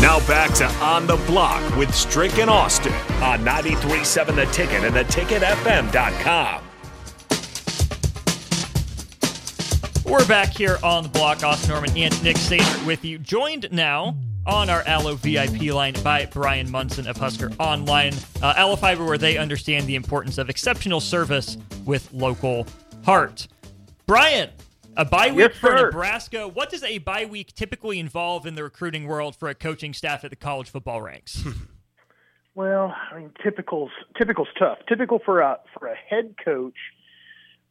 Now back to On the Block with Strick and Austin on 93.7 The Ticket and theticketfm.com. We're back here on the block. Austin Norman and Nick Sater with you. Joined now on our Allo VIP line by Bryan Munson of Husker Online. Uh, Allo Fiber, where they understand the importance of exceptional service with local heart. Bryan, a bye week Yes, for sir. Nebraska. What does a bye week typically involve in the recruiting world for a coaching staff at the college football ranks? Well, I mean, typical's typical's tough. Typical for a for a head coach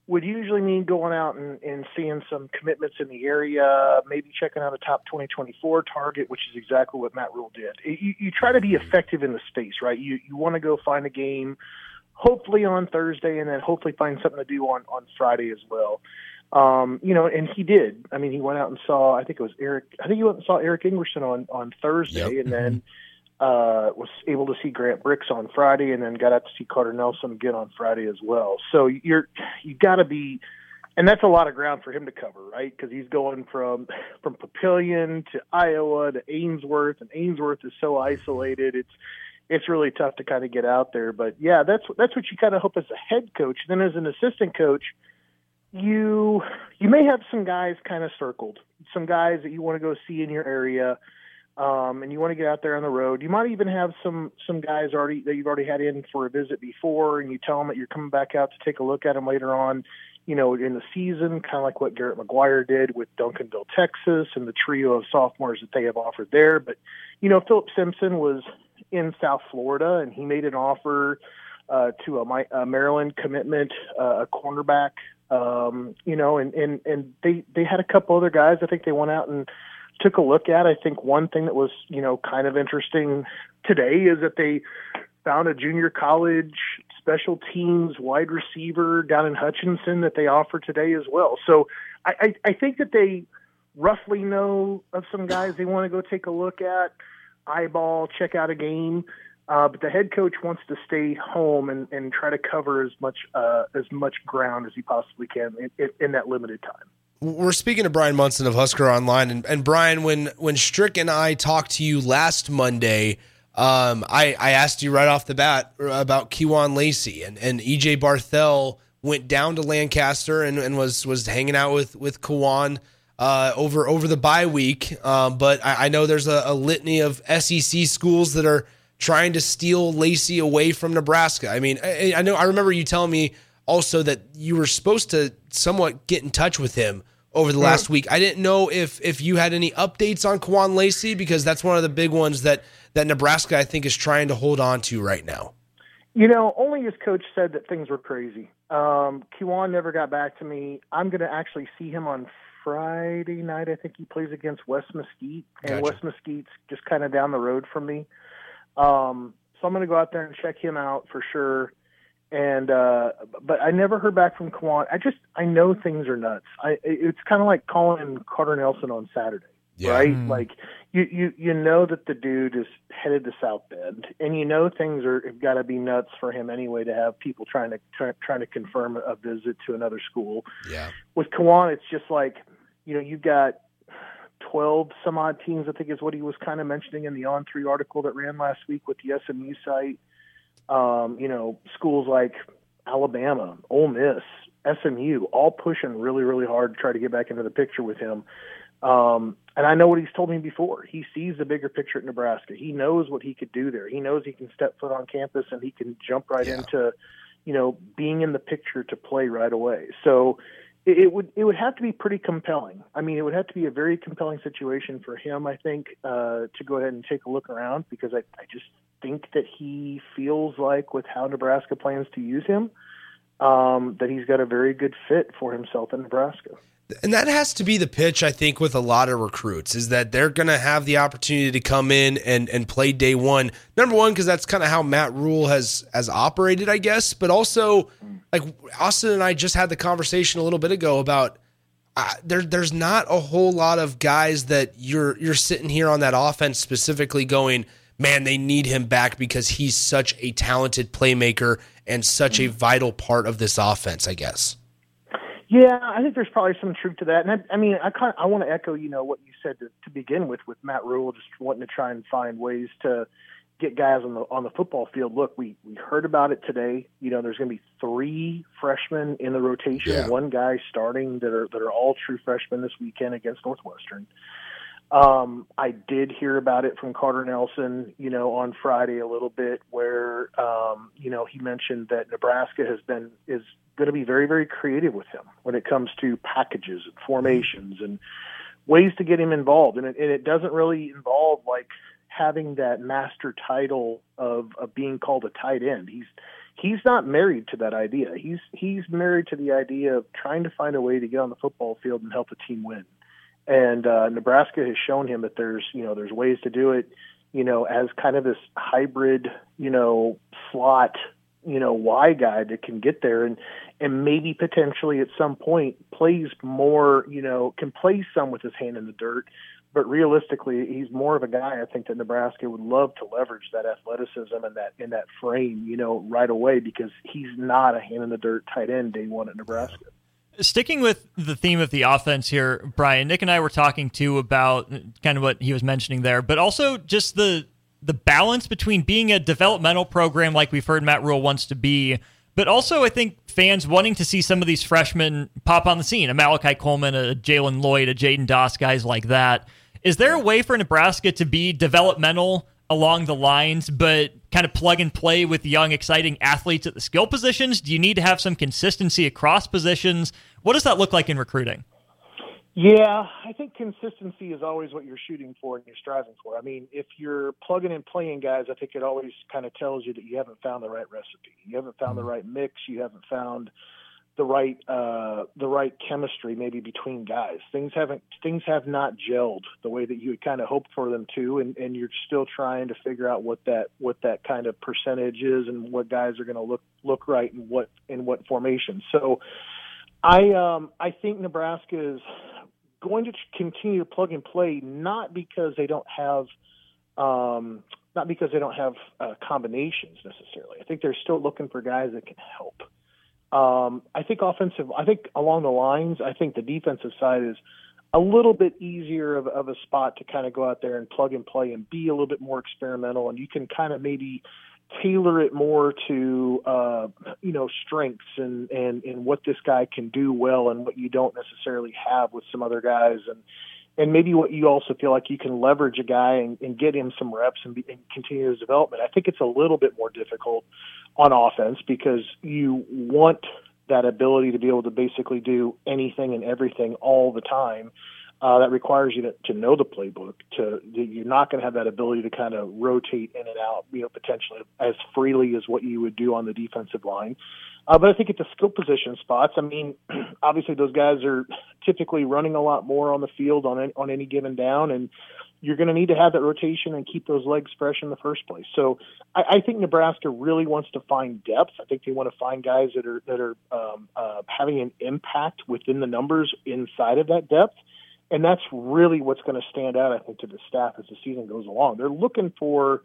would usually mean going out and, and seeing some commitments in the area, maybe checking out a top 2024 target, which is exactly what Matt Rhule did. You, you try to be effective in the space, right? You you want to go find a game, hopefully on Thursday, and then hopefully find something to do on on Friday as well. Um, you know, and he did. I mean, he went out and saw. I think it was Eric. I think he went and saw Eric Ingerson on on Thursday, and then uh, was able to see Grant Brix on Friday, and then got out to see Carter Nelson again on Friday as well. So you're you got to be, and that's a lot of ground for him to cover, right? Because he's going from from Papillion to Iowa to Ainsworth, and Ainsworth is so isolated. It's it's really tough to kind of get out there. But yeah, that's that's what you kind of hope as a head coach. Then as an assistant coach, you you may have some guys kind of circled, some guys that you want to go see in your area, um, and you want to get out there on the road. You might even have some some guys already that you've already had in for a visit before, and you tell them that you're coming back out to take a look at them later on. You know, in the season, kind of like what Garrett McGuire did with Duncanville, Texas, and the trio of sophomores that they have offered there. But you know, Philip Simpson was in South Florida, and he made an offer uh, to a, a Maryland commitment, uh, a cornerback. Um, you know, and and and they they had a couple other guys. I think they went out and took a look at. I think one thing that was you know kind of interesting today is that they found a junior college special teams wide receiver down in Hutchinson that they offer today as well. So I, I, I think that they roughly know of some guys they want to go take a look at, eyeball, check out a game. Uh, but the head coach wants to stay home and, and try to cover as much uh, as much ground as he possibly can in, in, that limited time. We're speaking to Bryan Munson of Husker Online, and, and Bryan, when when Strick and I talked to you last Monday, um, I, I asked you right off the bat about Kewan Lacy, and, and EJ Barthel went down to Lancaster and, and was was hanging out with with Kewan uh, over over the bye week. Um, but I, I know there's a, a litany of SEC schools that are trying to steal Lacy away from Nebraska. I mean, I, I know I remember you telling me also that you were supposed to somewhat get in touch with him over the last week. I didn't know if if you had any updates on Kewan Lacy because that's one of the big ones that that Nebraska I think is trying to hold on to right now. You know, only his coach said that things were crazy. Um, Kewan never got back to me. I'm going to actually see him on Friday night. I think he plays against West Mesquite, and Gotcha. West Mesquite's just kind of down the road from me. Um, so I'm going to go out there and check him out for sure. And uh, but I never heard back from Kewan. I just I know things are nuts. I it's kind of like calling Carter Nelson on Saturday, Yeah. right? Like you you you know that the dude is headed to South Bend, and you know things are have got to be nuts for him anyway to have people trying to try, trying to confirm a visit to another school Yeah. with Kewan, it's just like, you know, you've got 12 some odd teams, I think is what he was kind of mentioning in the On 3 article that ran last week with the SMU site. Um, you know, schools like Alabama, Ole Miss, SMU, all pushing really, really hard to try to get back into the picture with him. Um, and I know what he's told me before. He sees the bigger picture at Nebraska. He knows what he could do there. He knows he can step foot on campus and he can jump right Yeah. into, you know, being in the picture to play right away. So it, would it would have to be pretty compelling. I mean, it would have to be a very compelling situation for him. I think uh, to go ahead and take a look around because I, I just think that he feels like with how Nebraska plans to use him, um, that he's got a very good fit for himself in Nebraska. And that has to be the pitch, I think, with a lot of recruits is that they're going to have the opportunity to come in and, and play day one. Number one, because that's kind of how Matt Rhule has has operated, I guess. But also, like Austin and I just had the conversation a little bit ago about uh, there. There's not a whole lot of guys that you're you're sitting here on that offense specifically going, man, they need him back because he's such a talented playmaker and such a vital part of this offense. I guess. Yeah, I think there's probably some truth to that. And I, I mean, I kind I want to echo, you know, what you said to, to begin with, with Matt Rhule, just wanting to try and find ways to get guys on the on the football field. Look, we we heard about it today. You know, there's going to be three freshmen in the rotation, Yeah. one guy starting that are that are all true freshmen this weekend against Northwestern. Um, I did hear about it from Carter Nelson, you know, on Friday a little bit, where um, you know he mentioned that Nebraska has been is going to be very very creative with him when it comes to packages and formations and ways to get him involved, and it, and it doesn't really involve like having that master title of of being called a tight end. He's he's not married to that idea. He's he's married to the idea of trying to find a way to get on the football field and help a team win and uh, Nebraska has shown him that there's you know there's ways to do it you know as kind of this hybrid you know slot you know Y guy that can get there and and maybe potentially at some point plays more you know can play some with his hand in the dirt but realistically he's more of a guy I think that Nebraska would love to leverage that athleticism and that in that frame you know right away because he's not a hand in the dirt tight end day one at Nebraska. Sticking with the theme of the offense here, Bryan, Nick and I were talking too about kind of what he was mentioning there, but also just the the balance between being a developmental program like we've heard Matt Rhule wants to be, but also I think fans wanting to see some of these freshmen pop on the scene, a Malachi Coleman, a Jaylen Lloyd, a Jaidyn Doss, guys like that. Is there a way for Nebraska to be developmental along the lines, but kind of plug and play with young, exciting athletes at the skill positions? Do you need to have some consistency across positions? What does that look like in recruiting? Yeah, I think consistency is always what you're shooting for and you're striving for. I mean, if you're plugging and playing guys, I think it always kind of tells you that you haven't found the right recipe. You haven't found the mm-hmm. right mix. You haven't found the right uh, the right chemistry maybe between guys. Things haven't things have not gelled the way that you had kind of hoped for them to, and, and you're still trying to figure out what that what that kind of percentage is and what guys are going to look look right in what in what formation. So. I um I think Nebraska is going to continue to plug and play, not because they don't have, um, not because they don't have uh, combinations necessarily. I think they're still looking for guys that can help. Um, I think offensive. I think along the lines. I think the defensive side is a little bit easier of, of a spot to kind of go out there and plug and play and be a little bit more experimental, and you can kind of maybe tailor it more to uh, you know strengths and, and and what this guy can do well and what you don't necessarily have with some other guys and and maybe what you also feel like you can leverage a guy and, and get him some reps and, be, and continue his development. I think it's a little bit more difficult on offense because you want that ability to be able to basically do anything and everything all the time. Uh, that requires you to, to know the playbook. To you're not going to have that ability to kind of rotate in and out, you know, potentially as freely as what you would do on the defensive line. Uh, but I think at the skill position spots, I mean, obviously those guys are typically running a lot more on the field on any, on any given down, and you're going to need to have that rotation and keep those legs fresh in the first place. So I, I think Nebraska really wants to find depth. I think they want to find guys that are that are um, uh, having an impact within the numbers inside of that depth. And that's really what's going to stand out, I think, to the staff as the season goes along. They're looking for,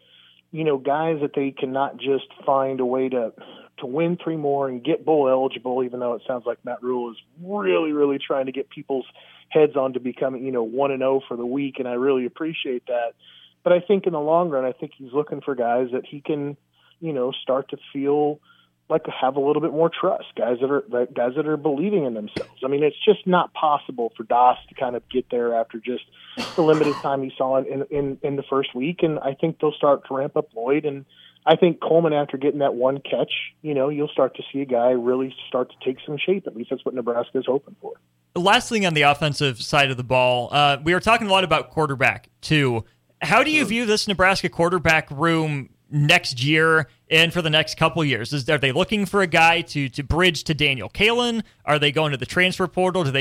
you know, guys that they cannot just find a way to to win three more and get bowl eligible, even though it sounds like Matt Rhule is really, really trying to get people's heads on to becoming, you know, one and zero oh for the week, and I really appreciate that. But I think in the long run, I think he's looking for guys that he can, you know, start to feel like have a little bit more trust. Guys that are guys that are believing in themselves. I mean, it's just not possible for Doss to kind of get there after just the limited time he saw in in in the first week. And I think they'll start to ramp up Lloyd. And I think Coleman, after getting that one catch, you know, you'll start to see a guy really start to take some shape. At least that's what Nebraska is hoping for. Last thing on the offensive side of the ball, uh, we were talking a lot about quarterback too. How do you view this Nebraska quarterback room next year and for the next couple years? Is are they looking for a guy to to bridge to Daniel Kaelin? Are they going to the transfer portal? Do they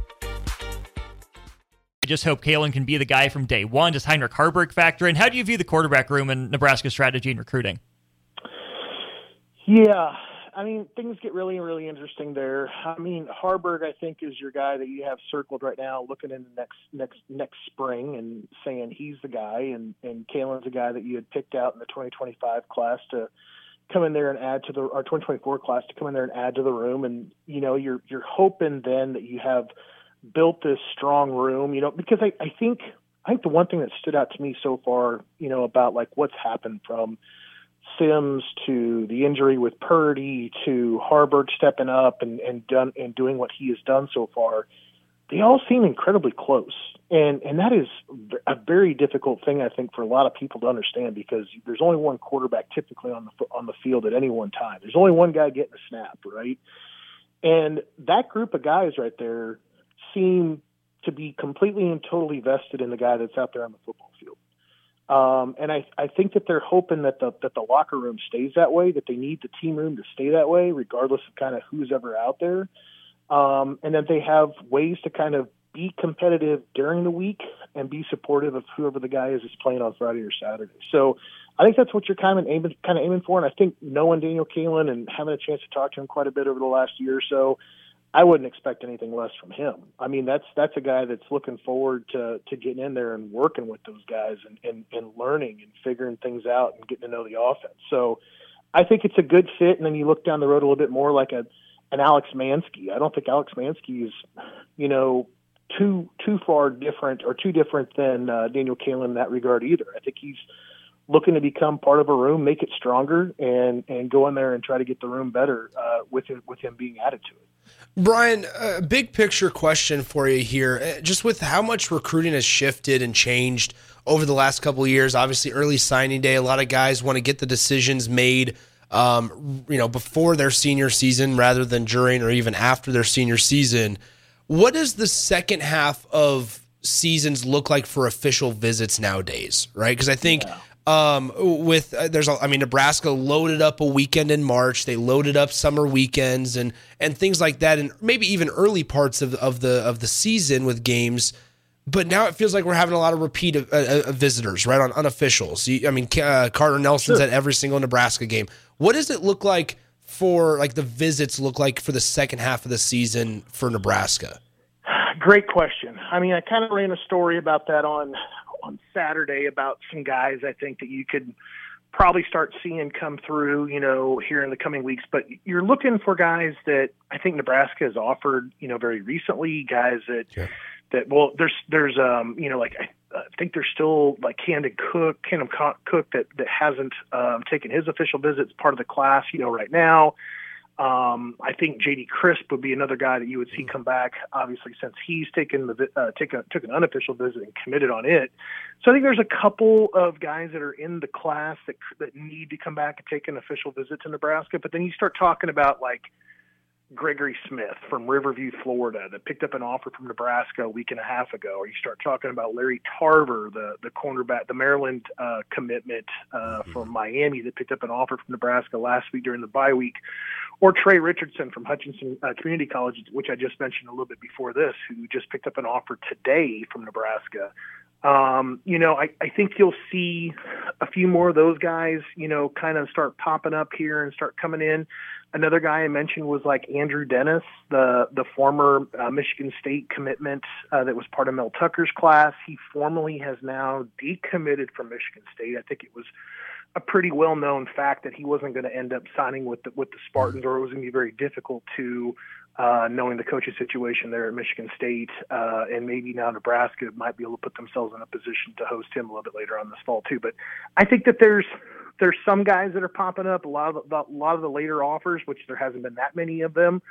I just hope Kaelin can be the guy from day one. Does Heinrich Haarberg factor in? How do you view the quarterback room and Nebraska strategy and recruiting? Yeah, I mean things get really really interesting there. I mean Haarberg, I think, is your guy that you have circled right now, looking in the next next next spring and saying he's the guy, and and Kaelin's a guy that you had picked out in the 2025 class to come in there and add to the our 2024 class to come in there and add to the room, and you know you're you're hoping then that you have built this strong room, you know, because I, I think I think the one thing that stood out to me so far, you know, about like what's happened from Sims to the injury with Purdy to Haarberg stepping up and and done and doing what he has done so far, they all seem incredibly close. And and that is a very difficult thing I think for a lot of people to understand because there's only one quarterback typically on the on the field at any one time. There's only one guy getting a snap, right? And that group of guys right there seem to be completely and totally vested in the guy that's out there on the football field. Um, and I, I think that they're hoping that the that the locker room stays that way, that they need the team room to stay that way, regardless of kind of who's ever out there, um, and that they have ways to kind of be competitive during the week and be supportive of whoever the guy is that's playing on Friday or Saturday. So I think that's what you're kind of aiming kind of aiming for. And I think knowing Daniel Kaelin and having a chance to talk to him quite a bit over the last year or so, I wouldn't expect anything less from him. I mean, that's that's a guy that's looking forward to to getting in there and working with those guys and and, and learning and figuring things out and getting to know the offense. So I think it's a good fit. And then you look down the road a little bit more like a an Alex Mansky. I don't think Alex Mansky is, you know, too too far different or too different than uh, Daniel Kaelin in that regard either. I think he's looking to become part of a room, make it stronger, and and go in there and try to get the room better uh, with him, with him being added to it. Bryan, a big picture question for you here. Uh, just with how much recruiting has shifted and changed over the last couple of years. Obviously, early signing day, a lot of guys want to get the decisions made, um, you know, before their senior season rather than during or even after their senior season. What does the second half of seasons look like for official visits nowadays? Right? Because I think. Yeah Um, with uh, there's, a, I mean, Nebraska loaded up a weekend in March. They loaded up summer weekends and and things like that, and maybe even early parts of of the of the season with games. But now it feels like we're having a lot of repeat of, uh, of visitors, right? On unofficials. I mean, uh, Carter Nelson's sure. at every single Nebraska game. What does it look like for like the visits look like for the second half of the season for Nebraska? Great question. I mean, I kind of ran a story about that on on Saturday about some guys I think that you could probably start seeing come through, you know, here in the coming weeks. But you're looking for guys that I think Nebraska has offered, you know, very recently, guys that yeah. that well, there's there's um, you know, like I, I think there's still like Camden Cook, Camden Cook that that hasn't um, taken his official visit, part of the class, you know, right now. Um, I think JD Crisp would be another guy that you would see come back. Obviously, since he's taken the uh, take a, took an unofficial visit and committed on it, so I think there's a couple of guys that are in the class that that need to come back and take an official visit to Nebraska. But then you start talking about like Gregory Smith from Riverview, Florida, that picked up an offer from Nebraska a week and a half ago, or you start talking about Larry Tarver, the the cornerback, the Maryland uh, commitment uh, mm-hmm. from Miami that picked up an offer from Nebraska last week during the bye week, or Trey Richardson from Hutchinson uh, Community College, which I just mentioned a little bit before this, who just picked up an offer today from Nebraska. Um, you know, I, I think you'll see a few more of those guys, you know, kind of start popping up here and start coming in. Another guy I mentioned was like Andrew Dennis, the the former uh, Michigan State commitment uh, that was part of Mel Tucker's class. He formally has now decommitted from Michigan State. I think it was a pretty well known fact that he wasn't going to end up signing with the, with the Spartans, or it was going to be very difficult to uh, knowing the coaching situation there at Michigan State, uh, and maybe now Nebraska might be able to put themselves in a position to host him a little bit later on this fall too. But I think that there's there's some guys that are popping up. A lot of the, a lot of the later offers, which there hasn't been that many of them,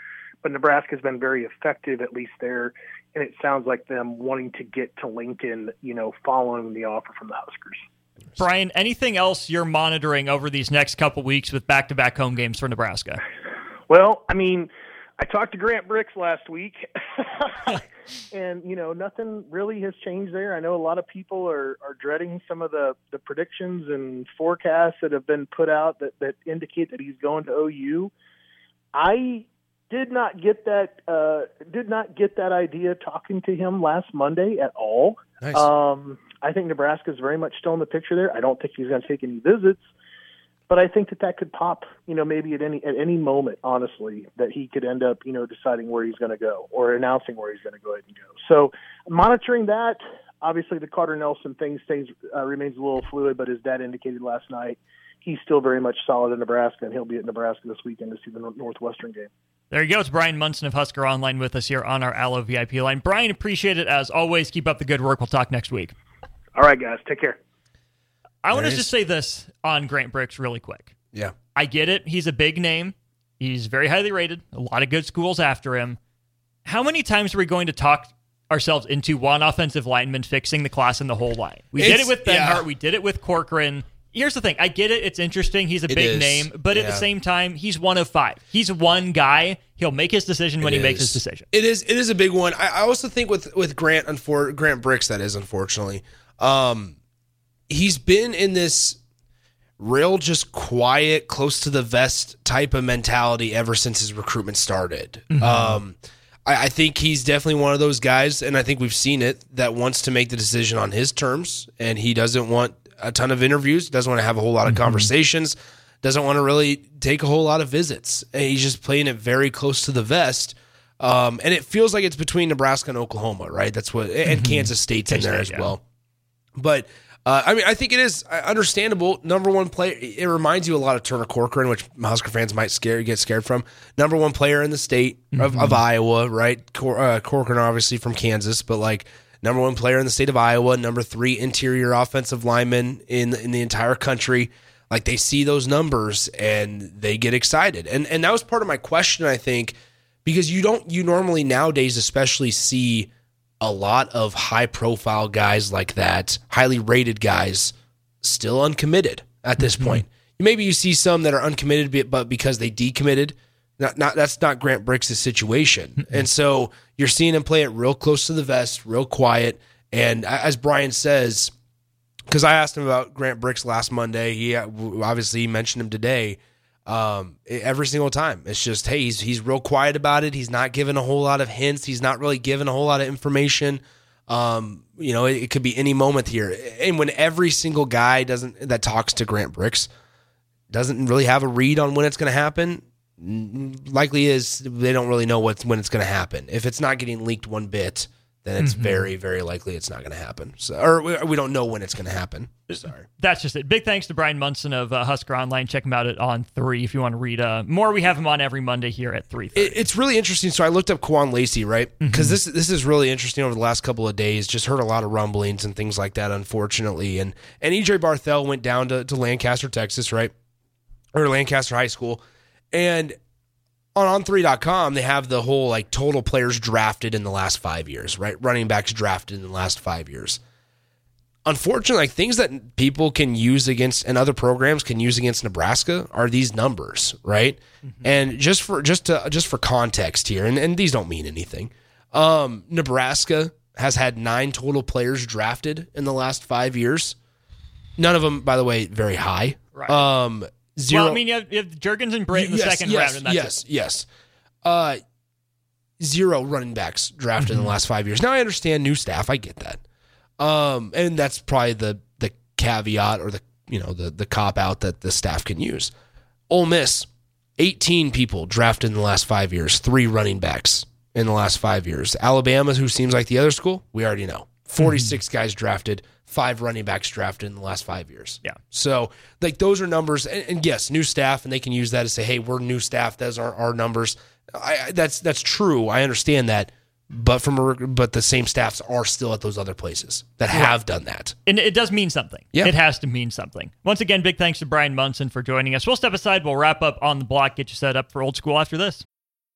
but Nebraska's been very effective at least there, and it sounds like them wanting to get to Lincoln, you know, following the offer from the Huskers. Bryan, anything else you're monitoring over these next couple weeks with back-to-back home games for Nebraska? Well, I mean I talked to Grant Brix last week, and you know nothing really has changed there. I know a lot of people are, are dreading some of the, the predictions and forecasts that have been put out that, that indicate that he's going to OU. I did not get that uh, did not get that idea talking to him last Monday at all. Nice. Um, I think Nebraska is very much still in the picture there. I don't think he's going to take any visits but I think that that could pop, you know, maybe at any at any moment, honestly, that he could end up, you know, deciding where he's going to go or announcing where he's going to go ahead and go. So monitoring that, obviously, the Carter Nelson thing stays uh, remains a little fluid, but as Dad indicated last night, he's still very much solid in Nebraska, and he'll be at Nebraska this weekend to see the Northwestern game. There you go. It's Bryan Munson of Husker Online with us here on our Allo VIP line. Bryan, appreciate it as always. Keep up the good work. We'll talk next week. All right, guys. Take care. I want to just say this on Grant Brix really quick. Yeah. I get it. He's a big name. He's very highly rated. A lot of good schools after him. How many times are we going to talk ourselves into one offensive lineman fixing the class in the whole line? We it's, did it with Benhart. Yeah. We did it with Corcoran. Here's the thing. I get it. It's interesting. He's a it big is. name, but yeah. at the same time, he's one of five. He's one guy. He'll make his decision when it he is. makes his decision. It is. It is a big one. I, I also think with with Grant, unfor- Grant Brix, that is unfortunately. Um, he's been in this real just quiet, close to the vest type of mentality ever since his recruitment started. Mm-hmm. Um, I, I, think he's definitely one of those guys, and I think we've seen it that wants to make the decision on his terms, and he doesn't want a ton of interviews, doesn't want to have a whole lot of mm-hmm. conversations, doesn't want to really take a whole lot of visits. And he's just playing it very close to the vest. Um, and it feels like it's between Nebraska and Oklahoma, right? That's what, and mm-hmm. Kansas State's in there as yeah. well. But uh, I mean, I think it is uh, understandable. Number one player. It reminds you a lot of Turner Corcoran, which Husker fans might scare get scared from. Number one player in the state of, mm-hmm. of Iowa, right? Cor- uh, Corcoran, obviously from Kansas, but like number one player in the state of Iowa, number three interior offensive lineman in in the entire country. Like they see those numbers and they get excited, and and that was part of my question. I think because you don't you normally nowadays especially see a lot of high profile guys like that, highly rated guys, still uncommitted at this mm-hmm. point. Maybe you see some that are uncommitted, but because they decommitted, not, not that's not Grant Brix' situation. Mm-hmm. And so you're seeing him play it real close to the vest, real quiet. And as Bryan says, because I asked him about Grant Brix last Monday. He uh, obviously mentioned him today. Um, every single time, it's just hey, he's he's real quiet about it. He's not giving a whole lot of hints. He's not really giving a whole lot of information. Um, you know, it, it could be any moment here. And when every single guy doesn't that talks to Grant Brix doesn't really have a read on when it's going to happen, likely is they don't really know what's when it's going to happen. If it's not getting leaked one bit, then it's mm-hmm. very, very likely it's not going to happen. So, or we, we don't know when it's going to happen. Sorry. That's just it. Big thanks to Bryan Munson of uh, Husker Online. Check him out at on three if you want to read uh, more. We have him on every Monday here at three. It, it's really interesting. So I looked up Kewan Lacy, right? Because mm-hmm. this this is really interesting over the last couple of days. Just heard a lot of rumblings and things like that, unfortunately. And and EJ Barthel went down to, to Lancaster, Texas, right, or Lancaster High School, and on on3.com they have the whole like total players drafted in the last five years right? Running backs drafted in the last five years. Unfortunately like things that people can use against and other programs can use against nebraska are these numbers right? Mm-hmm. and just for just to just for context here and, and these don't mean anything um, nebraska has had nine total players drafted in the last five years. None of them by the way very high. Right. um, Zero. Well, I mean, you have, you have Jurgens and Britt in the yes, second yes, round. And yes, it. yes. Uh, zero running backs drafted mm-hmm. in the mm-hmm. last five years. Now I understand new staff. I get that. Um, and that's probably the the caveat or the you know the the cop out that the staff can use. Ole Miss, eighteen people drafted in the last five years, three running backs in the last five years. Alabama, who seems like the other school, we already know. 46 mm-hmm. guys drafted, five running backs drafted in the last five years. Yeah. So like those are numbers, and, and yes, new staff, and they can use that to say, hey, we're new staff. Those are our numbers. I, that's that's true. I understand that, but from a, but the same staffs are still at those other places that have done that, and it does mean something. Yeah, it has to mean something. Once again, big thanks to Bryan Munson for joining us. We'll step aside. We'll wrap up on the block. Get you set up for old school after this.